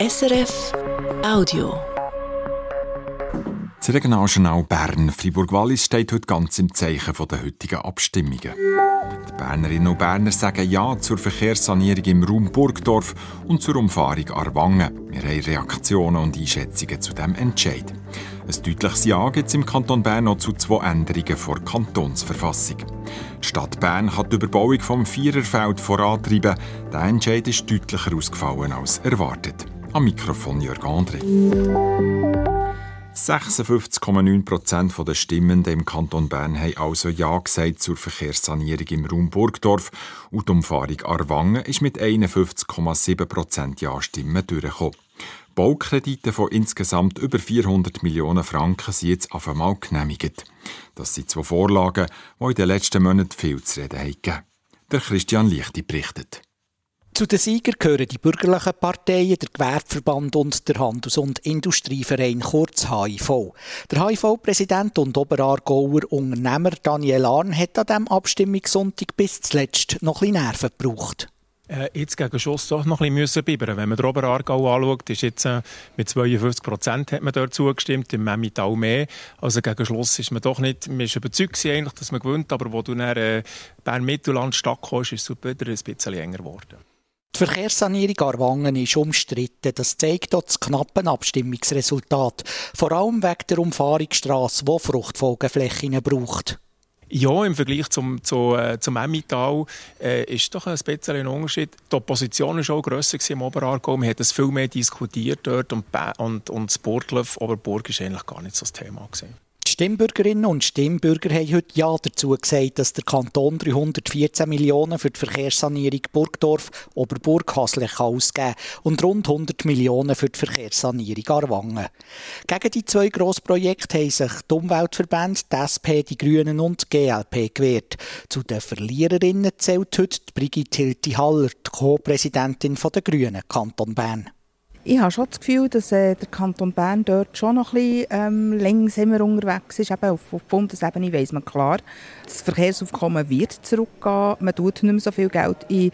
SRF Audio. Das Regionaljournal Bern Fribourg-Wallis steht heute ganz im Zeichen der heutigen Abstimmungen. Die Bernerinnen und Berner sagen Ja zur Verkehrssanierung im Raum Burgdorf und zur Umfahrung Arwangen. Wir haben Reaktionen und Einschätzungen zu diesem Entscheid. Ein deutliches Ja gibt es im Kanton Bern noch zu zwei Änderungen vor Kantonsverfassung. Die Stadt Bern hat die Überbauung vom Viererfeld vorantreiben. Der Entscheid ist deutlicher ausgefallen als erwartet. Am Mikrofon Jörg André. 56,9 der Stimmenden im Kanton Bern haben also Ja gesagt zur Verkehrssanierung im Raum Burgdorf und die Umfahrung Arwangen ist mit 51,7% Ja-Stimmen durchgekommen. Baukredite von insgesamt über 400 Millionen Franken sind jetzt auf einmal genehmigt. Das sind zwei Vorlagen, die in den letzten Monaten viel zu reden haben. Der Christian Lichti berichtet. Zu den Siegern gehören die bürgerlichen Parteien, der Gewerbeverband und der Handels- und Industrieverein kurz HIV. Der HIV-Präsident und Oberaargauer Unternehmer Daniel Arn hat an diesem Abstimmungssonntag bis zuletzt noch ein Nerven gebraucht äh, jetzt gegen Schuss doch noch ein bisschen bibbern Wenn man den Oberaargau anschaut, ist jetzt äh, mit 52 Prozent hat man dort zugestimmt, im Memmittal mehr. Also gegen Schluss ist man doch nicht, man ist überzeugt eigentlich, dass man gewinnt, aber wo du nach äh, Bern-Mittelland Stadt kommst, ist es wieder ein bisschen enger geworden. Die Verkehrssanierung Arwangen ist umstritten. Das zeigt auch das knappe Abstimmungsresultat. Vor allem wegen der Umfahrungsstrasse, die Fruchtfolgeflächen braucht. Ja, im Vergleich zum, zu, äh, zum Emmital äh, ist doch ein bisschen ein Unterschied. Die Opposition war auch grösser im Oberaargau. Man hat es viel mehr diskutiert dort und, und, und das Burgdorf, Oberburg war eigentlich gar nicht so das Thema. Gewesen. Stimmbürgerinnen und Stimmbürger haben heute Ja dazu gesagt, dass der Kanton 314 Millionen für die Verkehrssanierung Burgdorf Oberburg Haslich ausgeben und rund 100 Millionen für die Verkehrssanierung Arwangen. Gegen die zwei Grossprojekte haben sich die Umweltverbände, die SP, die Grünen und die GLP gewehrt. Zu den Verliererinnen zählt heute Brigitte Hilti-Haller, die Co-Präsidentin der Grünen Kanton Bern. Ich habe schon das Gefühl, dass äh, der Kanton Bern dort schon noch ein bisschen ähm, langsamer unterwegs ist. Eben auf, auf Bundesebene weiss man klar, das Verkehrsaufkommen wird zurückgehen. Man tut nicht mehr so viel Geld in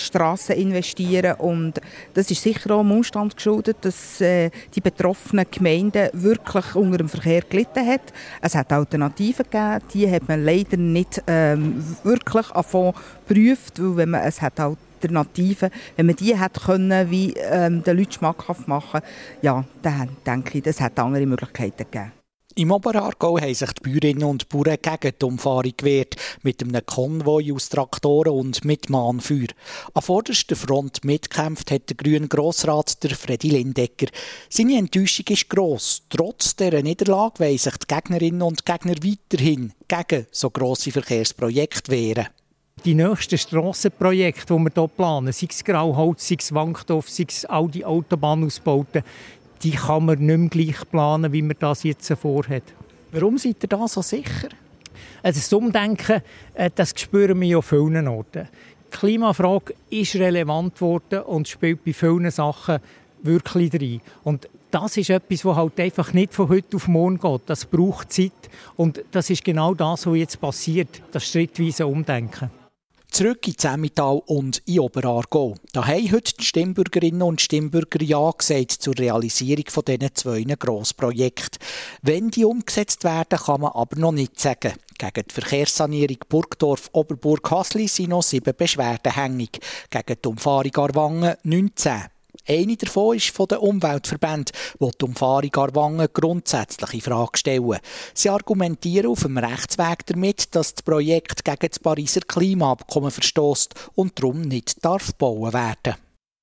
Strassen investieren und das ist sicher auch dem Umstand geschuldet, dass äh, die betroffenen Gemeinden wirklich unter dem Verkehr gelitten haben. Es hat Alternativen gegeben, die hat man leider nicht ähm, wirklich geprüft, weil wenn man, es hat halt Alternativen, wenn man die hätte können, wie ähm, den Leuten schmackhaft machen, ja, dann denke ich, das hätte andere Möglichkeiten gegeben. Im Oberaargau haben sich die Bäuerinnen und Bauern gegen die Umfahrung gewehrt, mit einem Konvoi aus Traktoren und mit Mahnfeuer. An vorderster Front mitkämpft hat der grüne Grossrat der Freddy Lindecker. Seine Enttäuschung ist gross. Trotz dieser Niederlage wollen sich die Gegnerinnen und Gegner weiterhin gegen so grosse Verkehrsprojekte wehren. Die nächsten Strassenprojekte, die wir hier planen, sei es Grauholz, sei es Wankdorf, sei es all die Autobahnausbauten, die kann man nicht mehr gleich planen, wie man das jetzt vorhat. Warum seid ihr da so sicher? Also das Umdenken, äh, das spüren wir ja an vielen Orten. Die Klimafrage ist relevant geworden und spielt bei vielen Sachen wirklich rein. Und das ist etwas, was halt einfach nicht von heute auf morgen geht. Das braucht Zeit. Und das ist genau das, was jetzt passiert, das schrittweise Umdenken. Zurück in Zemmital und in Oberaargau. Da haben heute die Stimmbürgerinnen und Stimmbürger Ja gesagt zur Realisierung von diesen zwei Grossprojekten. Wenn die umgesetzt werden, kann man aber noch nicht sagen. Gegen die Verkehrssanierung Burgdorf-Oberburg-Hasli sind noch sieben Beschwerden hängig. Gegen die Umfahrung Arwangen 19. Eine davon ist von den Umweltverbänden, die die Umfahrung Arwangen grundsätzlich in Frage stellen. Sie argumentieren auf dem Rechtsweg damit, dass das Projekt gegen das Pariser Klimaabkommen verstößt und darum nicht darf bauen werden.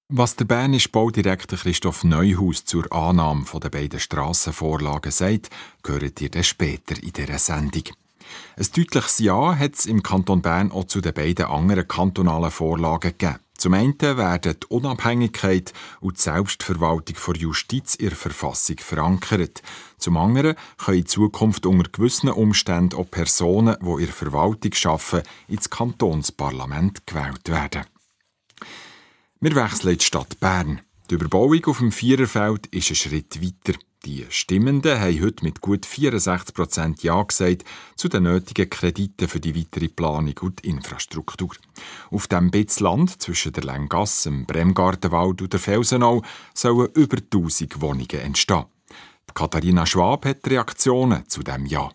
Was der bernische Baudirektor Christoph Neuhaus zur Annahme der beiden Strassenvorlagen sagt, gehört ihr dann später in dieser Sendung. Ein deutliches Ja hat es im Kanton Bern auch zu den beiden anderen kantonalen Vorlagen gegeben. Zum einen werden die Unabhängigkeit und die Selbstverwaltung der Justiz in der Verfassung verankert. Zum anderen können in Zukunft unter gewissen Umständen auch Personen, die in der Verwaltung arbeiten, ins Kantonsparlament gewählt werden. Wir wechseln in die Stadt Bern. Die Überbauung auf dem Viererfeld ist ein Schritt weiter. Die Stimmenden haben heute mit gut 64 Prozent Ja gesagt zu den nötigen Krediten für die weitere Planung und Infrastruktur. Auf dem Bitz Land zwischen der Lengasse, dem Bremgartenwald und der Felsenau sollen über 1000 Wohnungen entstehen. Katharina Schwab hat Reaktionen zu dem Ja.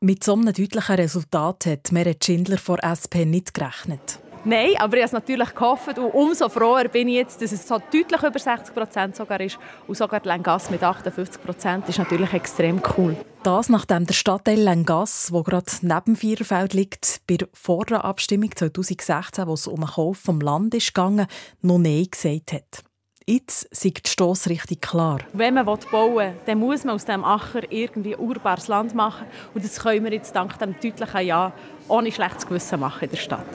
Mit so einem deutlichen Resultat hat Meret Schindler von SP nicht gerechnet. Nein, aber ich habe es natürlich gehofft und umso froher bin ich jetzt, dass es so deutlich über 60 Prozent sogar ist und sogar die Lengasse mit 58 Prozent ist natürlich extrem cool. Das nachdem der Stadtteil Lengasse, wo gerade neben Vierfeld liegt, bei der vorderen Abstimmung 2016, wo es um den Kauf vom Land ist gegangen, noch Nein gesagt hat. Jetzt ist die Stossrichtung klar. Wenn man bauen will, dann muss man aus dem Acher irgendwie urbares Land machen. Und das können wir jetzt dank dem deutlichen Ja ohne schlechtes Gewissen machen in der Stadt.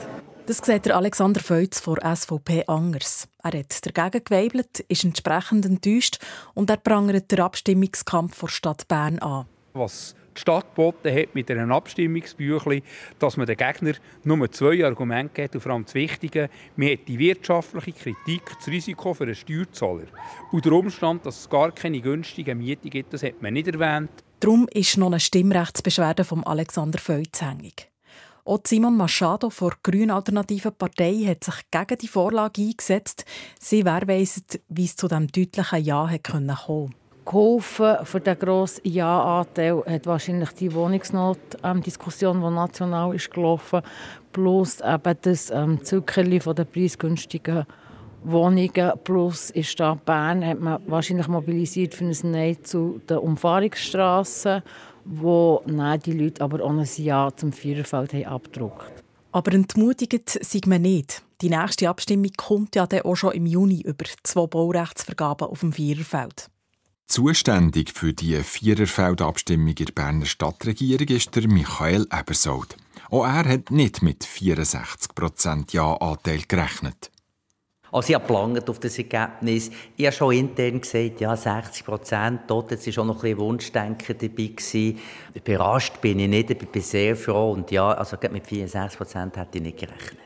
Das sieht der Alexander Feutz von SVP anders. Er hat dagegen geweibelt, ist entsprechend enttäuscht und er prangert den Abstimmungskampf der Stadt Bern an. Was die Stadt geboten hat mit einem Abstimmungsbüchlein, dass man den Gegner nur zwei Argumente gibt und vor allem das Wichtige, man hat die wirtschaftliche Kritik, das Risiko für einen Steuerzahler. Und der Umstand, dass es gar keine günstigen Mieten gibt, das hat man nicht erwähnt. Darum ist noch eine Stimmrechtsbeschwerde von Alexander Feutz hängig. Auch Simon Machado von der Grünen Alternativen Partei hat sich gegen die Vorlage eingesetzt. Sie weisen, wie es zu diesem deutlichen Ja kommen konnte geholfen für den grossen Ja-Anteil hat wahrscheinlich die Wohnungsnot-Diskussion, die national ist gelaufen, plus eben das ähm, Zückerli von den preisgünstigen Wohnungen plus in Stadt Bern hat man wahrscheinlich mobilisiert für ein Nein zu den Umfahrungsstraßen, wo nein, die Leute aber auch ein Ja zum Viererfeld haben abgedruckt. Aber entmutigt sind wir nicht. Die nächste Abstimmung kommt ja dann auch schon im Juni über zwei Baurechtsvergaben auf dem Viererfeld. Zuständig für die Viererfeldabstimmung in der Berner Stadtregierung ist der Michael Ebersold. Auch er hat nicht mit 64% Ja-Anteil gerechnet. Also ich habe auf das Ergebnis. Ich habe schon intern gesagt, ja, 60 Prozent. Dort war schon noch ein bisschen Wunschdenken dabei. Gewesen. Überrascht bin ich nicht, ich bin sehr froh. Und ja, also mit 64 Prozent hätte ich nicht gerechnet.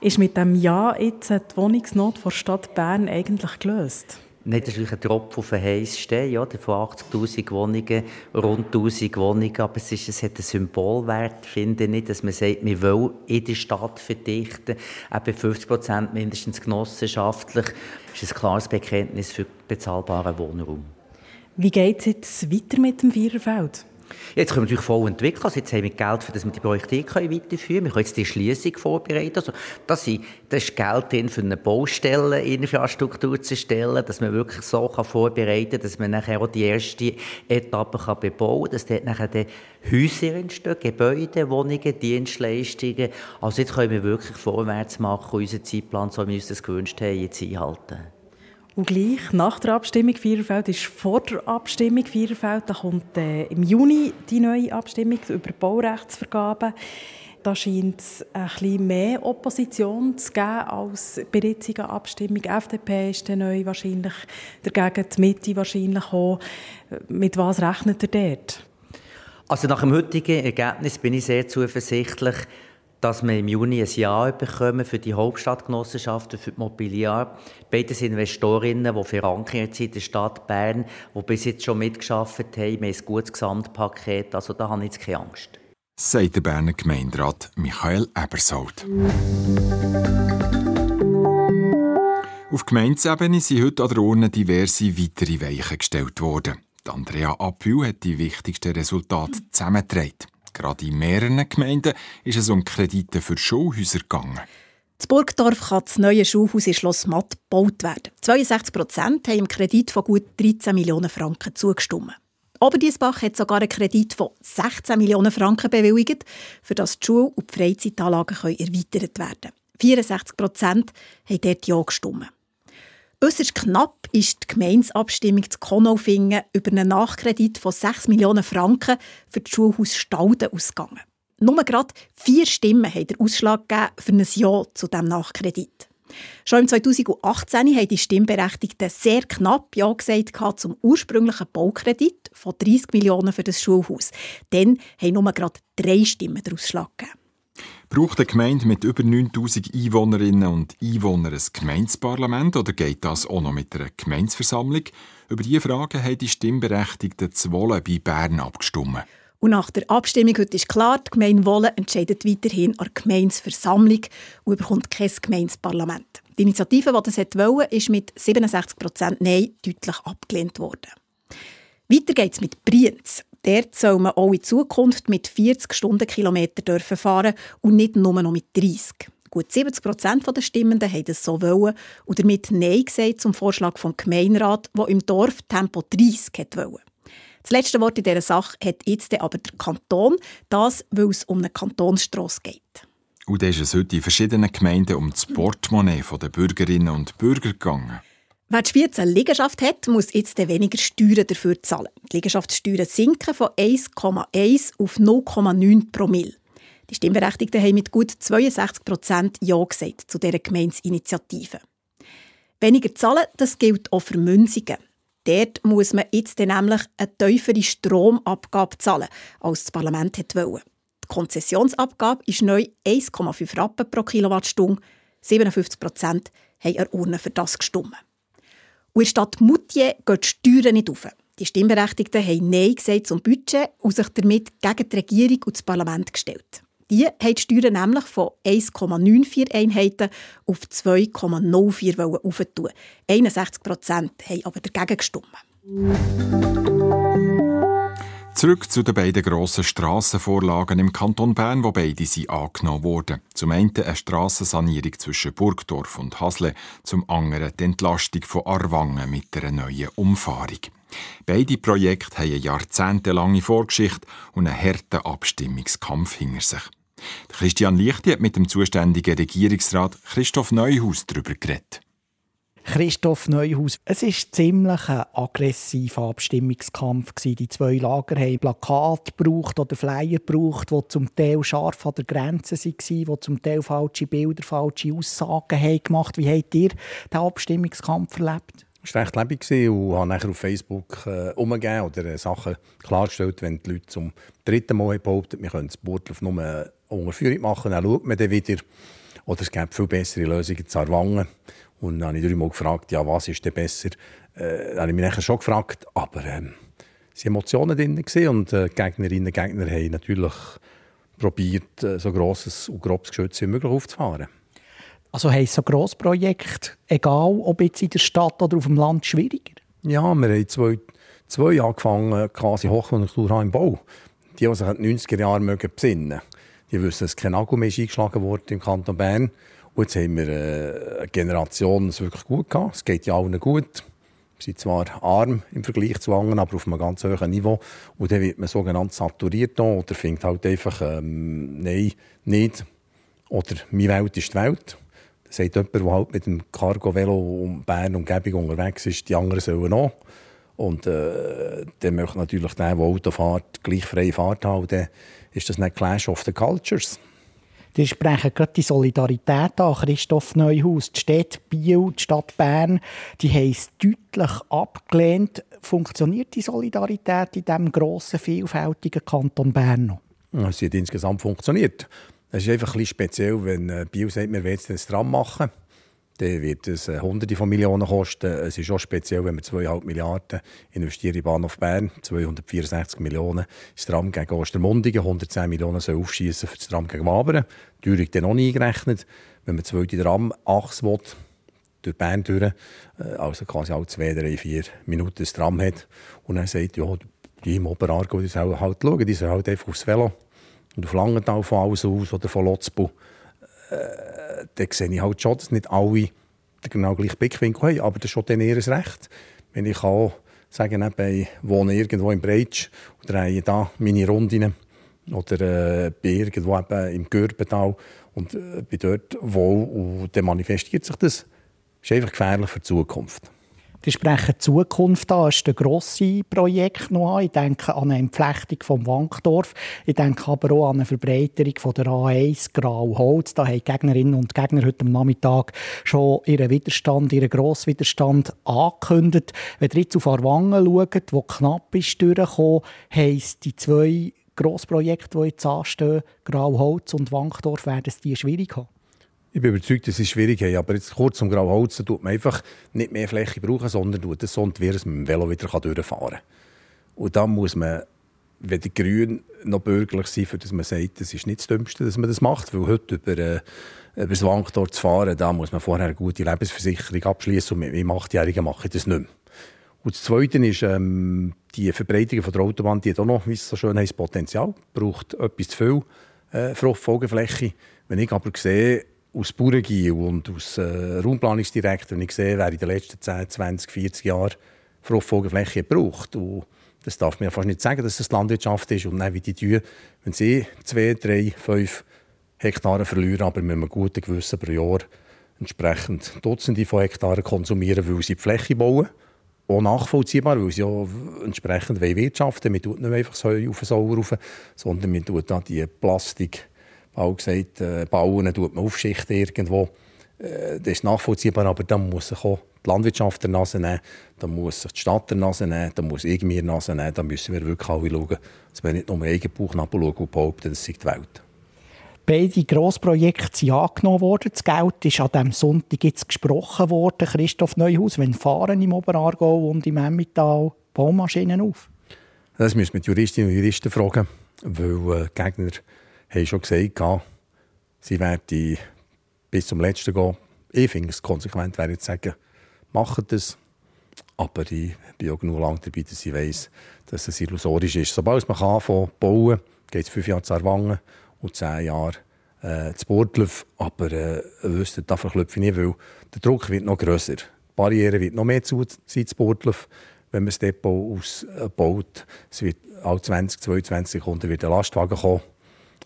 Ist mit dem Ja jetzt die Wohnungsnot der Stadt Bern eigentlich gelöst? Nein, das ist ein Tropfen auf den heißen Stein, ja, von 80'000 Wohnungen, rund 1'000 Wohnungen, aber es, ist, es hat einen Symbolwert, finde ich, dass man sagt, wir wollen in der Stadt verdichten, eben 50 Prozent mindestens genossenschaftlich, das ist ein klares Bekenntnis für bezahlbaren Wohnraum. Wie geht es jetzt weiter mit dem Viererfeld? Jetzt können wir natürlich voll entwickeln. Also jetzt haben wir Geld, für das wir die Projekte weiterführen können. Wir können jetzt die Schließung vorbereiten. Also das, ist Geld drin, für eine Baustelleninfrastruktur zu stellen, dass man wirklich so kann vorbereiten kann, dass man nachher auch die erste Etappe kann bebauen kann, dass dort nachher die Häuser entstehen, Gebäude, Wohnungen, Dienstleistungen. Also jetzt können wir wirklich vorwärts machen, unseren Zeitplan, so wie wir uns das gewünscht haben, jetzt einhalten. Und gleich nach der Abstimmung Viererfeld ist vor der Abstimmung Viererfeld, da kommt äh, im Juni die neue Abstimmung über Baurechtsvergaben. Da scheint es ein bisschen mehr Opposition zu geben als bei der jetzigen Abstimmung. FDP ist dann neu wahrscheinlich dagegen, die Mitte wahrscheinlich auch. Mit was rechnet ihr dort? Also nach dem heutigen Ergebnis bin ich sehr zuversichtlich, dass wir im Juni ein Jahr bekommen für die Hauptstadtgenossenschaften, für die Mobiliar. Beides Investorinnen, die verankert sind in der Stadt Bern, die bis jetzt schon mitgeschafft haben. Wir haben ein gutes Gesamtpaket, also da habe ich jetzt keine Angst. Sagt der Berner Gemeinderat Michael Ebersold. Auf Gemeindesebene sind heute an der Urne diverse weitere Weichen gestellt worden. Andrea Apül hat die wichtigsten Resultate zusammengetragen. Gerade in mehreren Gemeinden ist es um Kredite für Schulhäuser gegangen. Das Burgdorf kann das neue Schulhaus in Schloss Matt gebaut werden. 62 Prozent haben im Kredit von gut 13 Millionen Franken zugestimmt. Oberdiesbach hat sogar einen Kredit von 16 Millionen Franken bewilligt, für das die Schule und die Freizeitanlagen erweitert werden können. 64 Prozent haben dort Ja gestimmt. Äußerst knapp ist die Gemeinsabstimmung zu Konaufingen über einen Nachkredit von 6 Millionen Franken für das Schulhaus Stalden ausgegangen. Nur gerade vier Stimmen haben den Ausschlag gegeben für ein Ja zu diesem Nachkredit. Schon im 2018 haben die Stimmberechtigten sehr knapp Ja gesagt zum ursprünglichen Baukredit von 30 Millionen für das Schulhaus. Dann haben nur gerade drei Stimmen den Ausschlag gegeben. Braucht eine Gemeinde mit über 9000 Einwohnerinnen und Einwohnern ein Gemeindeparlament oder geht das auch noch mit einer Gemeindeversammlung? Über diese Fragen haben die Stimmberechtigten zu Wohlen bei Bern abgestimmt. Und nach der Abstimmung heute ist klar, die Gemeinde Wohlen entscheidet weiterhin an der Gemeindeversammlung und bekommt kein Gemeindeparlament. Die Initiative, die das wollte, ist mit 67% Nein deutlich abgelehnt worden. Weiter geht es mit Brienz. Dort soll man auch in Zukunft mit 40 Stundenkilometer fahren und nicht nur noch mit 30. Gut 70 Prozent der Stimmenden haben das so wollen und damit Nein gesagt zum Vorschlag vom Gemeinderat, der im Dorf Tempo 30 wollte. Das letzte Wort in dieser Sache hat jetzt aber der Kanton, das, weil es um eine Kantonsstrasse geht. Und dann ist es heute in verschiedenen Gemeinden um das Portemonnaie der Bürgerinnen und Bürger gegangen. Wer die Schweiz eine Liegenschaft hat, muss jetzt weniger Steuern dafür zahlen. Die Liegenschaftssteuern sinken von 1,1 auf 0,9 Promille. Die Stimmberechtigten haben mit gut 62 Prozent Ja gesagt zu dieser Gemeinsinitiative. Weniger zahlen, das gilt auch für Münzingen. Dort muss man jetzt nämlich eine tiefere Stromabgabe zahlen, als das Parlament wollte. Die Konzessionsabgabe ist neu 1,5 Rappen pro Kilowattstunde. 57 Prozent haben an Urne für das gestimmt. Und in der Stadt Moutier gehen die Steuern nicht auf. Die Stimmberechtigten haben Nein gesagt zum Budget und sich damit gegen die Regierung und das Parlament gestellt. Die haben die Steuern nämlich von 1,94 Einheiten auf 2,04 aufentun. 61 Prozent haben aber dagegen gestimmt. Zurück zu den beiden grossen Strassenvorlagen im Kanton Bern, wo beide sind angenommen wurden. Zum einen eine Strassensanierung zwischen Burgdorf und Hasle, zum anderen die Entlastung von Arwangen mit einer neuen Umfahrung. Beide Projekte haben eine jahrzehntelange Vorgeschichte und einen harten Abstimmungskampf hinter sich. Christian Lichti hat mit dem zuständigen Regierungsrat Christoph Neuhaus darüber geredet. Christoph Neuhaus, es war ziemlich ein aggressiver Abstimmungskampf. Die zwei Lager haben Plakate gebraucht oder Flyer gebraucht, die zum Teil scharf an der Grenze waren, die zum Teil falsche Bilder, falsche Aussagen haben gemacht Wie habt ihr den Abstimmungskampf erlebt? Es war recht lebendig und habe nachher auf Facebook äh, umgegeben oder äh, Sachen klargestellt, wenn die Leute zum dritten Mal behaupten, wir können das Bordlauf nur eine Unterführung machen, dann schaut man dann wieder. Oder es gibt viel bessere Lösungen zu Arwangen. Und dann habe ich dreimal gefragt, ja, was ist denn besser? Äh, dann habe ich mich nachher schon gefragt, aber ähm, es waren Emotionen drin und äh, Gegnerinnen und Gegner haben natürlich probiert, äh, so grosses und grobes Geschütz wie möglich aufzufahren. Also heisst so Grossprojekte, egal ob jetzt in der Stadt oder auf dem Land, schwieriger? Ja, wir haben zwei, zwei angefangen, quasi Hochkonjunktur im Bau. Die, die sich in den 90er Jahren besinnen die wissen, dass kein Nagel mehr eingeschlagen wurde im Kanton Bern. Und jetzt haben wir äh, eine Generation, die es wirklich gut gehabt. Es geht ja allen gut. Wir sind zwar arm im Vergleich zu anderen, aber auf einem ganz hohen Niveau. Und dann wird man sogenannt saturiert oder findet halt einfach, ähm, nein, nicht. Oder «Meine Welt ist die Welt». Das sagt jemand, der halt mit dem Cargo-Velo um Bern Umgebung unterwegs ist, die anderen sollen auch. Und äh, dann möchte natürlich der, der Auto fährt, gleich freie Fahrt haben. Dann ist das nicht Clash of the Cultures. Die sprechen gerade die Solidarität an, Christoph Neuhaus. Die Stadt Biel, die Stadt Bern, die haben es deutlich abgelehnt. Funktioniert die Solidarität in diesem grossen, vielfältigen Kanton Bern noch? Es hat insgesamt funktioniert. Es ist einfach ein bisschen speziell, wenn äh, Biel sagt, wir wollen jetzt das Tram machen dann wird es äh, Hunderte von Millionen kosten. Es ist auch speziell, wenn wir 2,5 Milliarden investieren in Bahnhof Bern, 264 Millionen ins Tram gegen Ostermundigen, 110 Millionen soll aufschießen für das Tram gegen Wabern. Die Teuerung dann noch nie gerechnet. Wenn man zweite Tram-Achse will, durch Bern durch, äh, also quasi alle zwei, drei, vier Minuten das Tram hat, und dann sagt, ja, die im Oberargo, die sollen halt schauen, die sollen halt einfach aufs Velo und auf Langenthal von alles aus oder von Lotzbu äh, dann sehe ich halt schon, dass nicht alle genau gleichen Blickwinkel haben, aber das ist schon dann ihr Recht. Wenn ich auch sagen, ich wohne irgendwo im Breitsch und drehe da meine Runden oder äh, bin irgendwo eben im Gürbental und äh, bin dort wohl und dann manifestiert sich das. Das ist einfach gefährlich für die Zukunft. Die sprechen die Zukunft an. Das ist ein grosses Projekt noch an. Ich denke an eine Entflechtung vom Wankdorf. Ich denke aber auch an eine Verbreiterung von der A1 Grauholz. Da haben Gegnerinnen und Gegner heute am Nachmittag schon ihren Widerstand, ihren Grosswiderstand angekündigt. Wenn ihr jetzt auf Arwangen schaut, wo knapp ist durchgekommen, heisst die zwei Grossprojekte, die jetzt anstehen, Grauholz und Wankdorf, werden es die schwierig haben? Ich bin überzeugt, dass es schwierig ist. Aber jetzt kurz zum Grauholz, da tut man einfach nicht mehr Fläche brauchen, sondern tut es so wir es mit dem Velo wieder durchfahren kann. Und dann muss man weder grün noch bürgerlich sein, für dass man sagt, das ist nicht das Dümmste, dass man das macht. Weil heute über, äh, über das Wankdorf zu fahren, da muss man vorher eine gute Lebensversicherung abschließen und mit meinem Achtjährigen mache ich das nicht mehr. Und das Zweite ist, ähm, die Verbreitung von der Autobahn, die hat auch noch, wie es so schön heißt, Potenzial, braucht etwas zu viel äh, Fruchtfolgefläche. Wenn ich aber sehe, aus Bauerngiel und aus äh, Raumplanungsdirektor, ich sehe, wer in den letzten 10, 20, 40 Jahren Fruchtfolgefläche braucht, und das darf man ja fast nicht sagen, dass es Landwirtschaft ist, und dann wie die tun, wenn sie 2, 3, 5 Hektare verlieren, aber mit einem guten Gewissen pro Jahr entsprechend Dutzende von Hektaren konsumieren, weil sie die Fläche bauen, auch nachvollziehbar, weil sie ja entsprechend wirtschaften. Wollen. Man tut nicht einfach das Heu auf den Sauer rauf, sondern man tut dann die Plastik, auch gesagt, äh, bauen, tut man aufschichten irgendwo. Äh, das ist nachvollziehbar, aber dann muss sich auch die Landwirtschaft der Nase nehmen, dann muss sich die Stadt der Nase nehmen, dann muss ich mir Nase nehmen, dann müssen wir wirklich alle schauen, dass wir nicht nur eigenen Bauch schauen und behaupten, das sei die Welt. Beide Grossprojekte sind angenommen worden. Das Geld ist an diesem Sonntag jetzt gesprochen worden. Christoph Neuhaus, wenn fahren im Oberargau und im Emmental Baumaschinen auf? Das müssen wir die Juristinnen und Juristen fragen, weil äh, Gegner haben schon gesagt, sie werden bis zum Letzten gehen. Ich finde es konsequent, wäre jetzt sagen, machen das. Aber ich bin auch genug lange dabei, dass ich weiss, dass es illusorisch ist. Sobald man anfangen bauen, geht es fünf Jahre zu Erwangen und zehn Jahre äh, zu Bordlöf. Aber äh, wüsste, da verklüpfe ich nicht, weil der Druck wird noch grösser. Die Barriere wird noch mehr zu sein zu wenn man das Depot ausbaut. Es wird alle 20, 22 Sekunden wird ein Lastwagen kommen.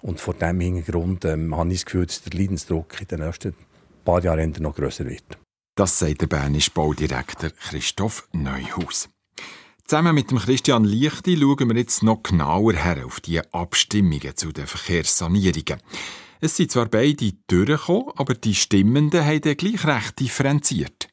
Und vor diesem Hintergrund ähm, habe ich das Gefühl, dass der Leidensdruck in den nächsten paar Jahren noch grösser wird. Das sagt der bernische Baudirektor Christoph Neuhaus. Zusammen mit dem Christian Lichti schauen wir jetzt noch genauer her auf die Abstimmungen zu den Verkehrssanierungen. Es sind zwar beide durchgekommen, aber die Stimmenden haben gleich recht differenziert.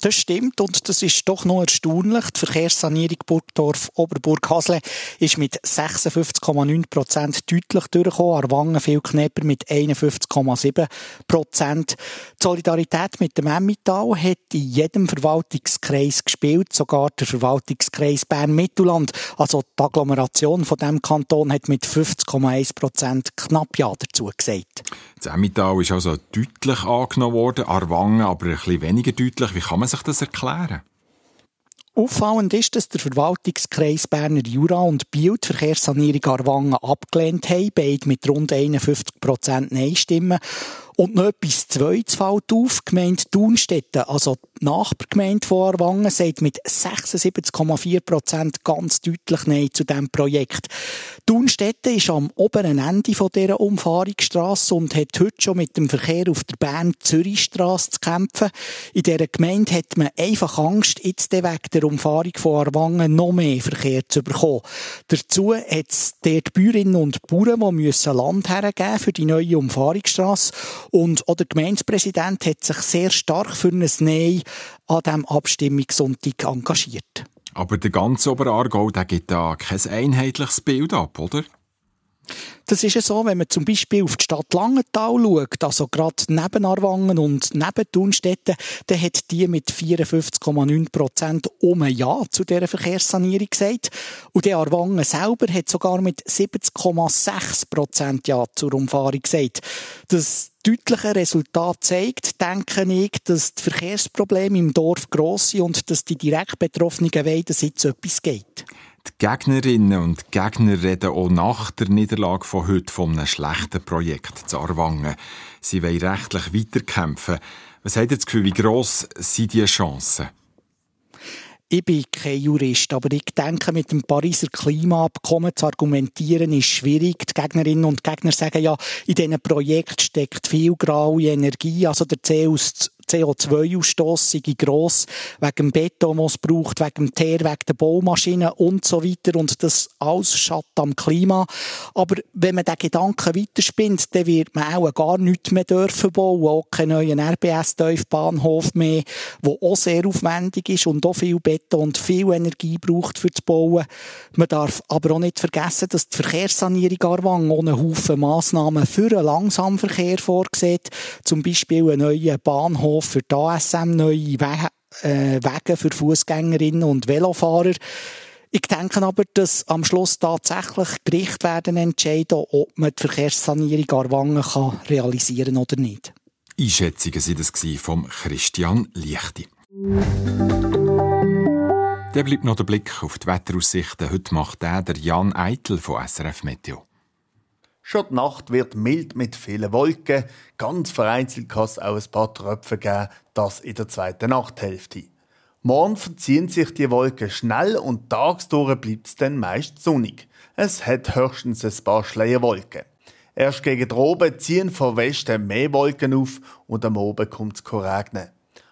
Das stimmt und das ist doch noch erstaunlich. Die Verkehrssanierung Burgdorf-Oberburg-Hasle ist mit 56,9 Prozent deutlich durchgekommen, Arwangen viel knapper mit 51,7 Prozent. Die Solidarität mit dem Emmental hat in jedem Verwaltungskreis gespielt, sogar der Verwaltungskreis Bern-Mittelland, also die Agglomeration von dem Kanton, hat mit 50,1 Prozent knapp Ja dazu gesagt. Das Emmental ist also deutlich angenommen worden, Arwangen aber ein bisschen weniger deutlich. Wie kann man sich das erklären? Auffallend ist, dass der Verwaltungskreis Berner Jura und Biel die Verkehrssanierung Arwangen abgelehnt haben, beide mit rund 51 Prozent Nein-Stimmen. Und noch etwas Zweites fällt auf. Die Gemeinde Thunstetten, also die Nachbargemeinde von Arwangen, sagt mit 76,4 Prozent ganz deutlich Nein zu diesem Projekt. Thunstetten ist am oberen Ende dieser Umfahrungsstrasse und hat heute schon mit dem Verkehr auf der Bern-Zürich-Strasse zu kämpfen. In dieser Gemeinde hat man einfach Angst, jetzt wegen der Umfahrung von Arwangen noch mehr Verkehr zu bekommen. Dazu hat es dort Bäuerinnen und Bauern, die müssen Land hergeben für die neue Umfahrungsstrasse und auch der Gemeindepräsident hat sich sehr stark für ein Nein an diesem Abstimmungssonntag engagiert. Aber der ganze Oberaargau, der gibt da kein einheitliches Bild ab, oder? Das ist ja so, wenn man zum Beispiel auf die Stadt Langenthal schaut, also gerade neben Arwangen und neben Thunstetten, dann hat die mit 54,9 Prozent um ein Ja zu dieser Verkehrssanierung gesagt. Und der Arwangen selber hat sogar mit 70,6 Prozent Ja zur Umfahrung gesagt. Das deutliche Resultat zeigt, denke ich, dass die Verkehrsprobleme im Dorf gross sind und dass die direkt Betroffenen wollen, dass jetzt etwas geht. Die Gegnerinnen und Gegner reden auch nach der Niederlage von heute von einem schlechten Projekt zu Arwangen. Sie wollen rechtlich weiterkämpfen. Was ihr das Gefühl, wie gross sind diese Chancen? Ich bin kein Jurist, aber ich denke, mit dem Pariser Klimaabkommen zu argumentieren ist schwierig. Die Gegnerinnen und Gegner sagen ja, in diesem Projekt steckt viel graue Energie, also der CO2 CO2-Ausstoss sei gross, wegen dem Beton, es braucht, wegen dem Teer, wegen der Baumaschinen und so weiter. Und das alles schadet am Klima. Aber wenn man den Gedanken weiterspinnt, dann wird man auch gar nichts mehr dürfen bauen, auch keinen neuen RBS-Tiefbahnhof mehr, der auch sehr aufwendig ist und auch viel Beton und viel Energie braucht für das Bauen. Man darf aber auch nicht vergessen, dass die Verkehrssanierung Arwang ohne Haufen Massnahmen für einen Langsamverkehr vorsieht. Zum Beispiel einen neuen Bahnhof für die ASM, neue Wege, äh, Wege für Fußgängerinnen und Velofahrer. Ich denke aber, dass am Schluss tatsächlich Gericht werden entscheiden, ob man die Verkehrssanierung Arwangen kann realisieren oder nicht. Einschätzungen waren das von Christian Lichti. Dann bleibt noch der Blick auf die Wetteraussichten. Heute macht der Jan Eitel von SRF Meteo. Schon die Nacht wird mild mit vielen Wolken. Ganz vereinzelt kann es auch ein paar Tröpfe geben, das in der zweiten Nachthälfte. Morgen verziehen sich die Wolken schnell und tagsdurch bleibt es dann meist sonnig. Es hat höchstens ein paar Schleierwolken. Erst gegen oben ziehen von Westen mehr Wolken auf und am Oben kommt es regnen.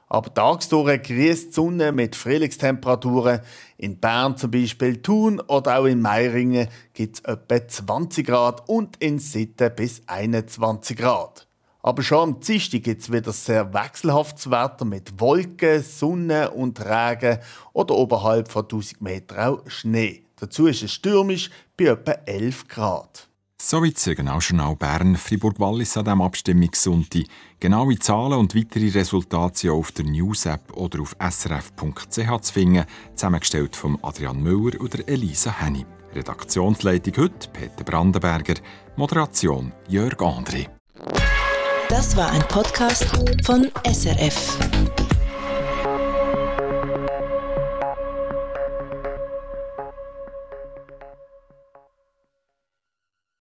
Aber tagsdurch grüßt die Sonne mit Frühlingstemperaturen. In Bern zum Beispiel, Thun oder auch in Meiringen gibt es etwa 20 Grad und in Sitten bis 21 Grad. Aber schon am Dienstag gibt es wieder sehr wechselhaftes Wetter mit Wolken, Sonne und Regen oder oberhalb von 1000 Metern auch Schnee. Dazu ist es stürmisch bei etwa 11 Grad. Soweit das Regionaljournal Bern, Fribourg-Wallis an diesem Abstimmungssonntag. Genaue Zahlen und weitere Resultate sind auf der News-App oder auf srf.ch zu finden, zusammengestellt von Adrian Müller oder Elisa Henny. Redaktionsleitung heute Peter Brandenberger, Moderation Jörg André. Das war ein Podcast von SRF.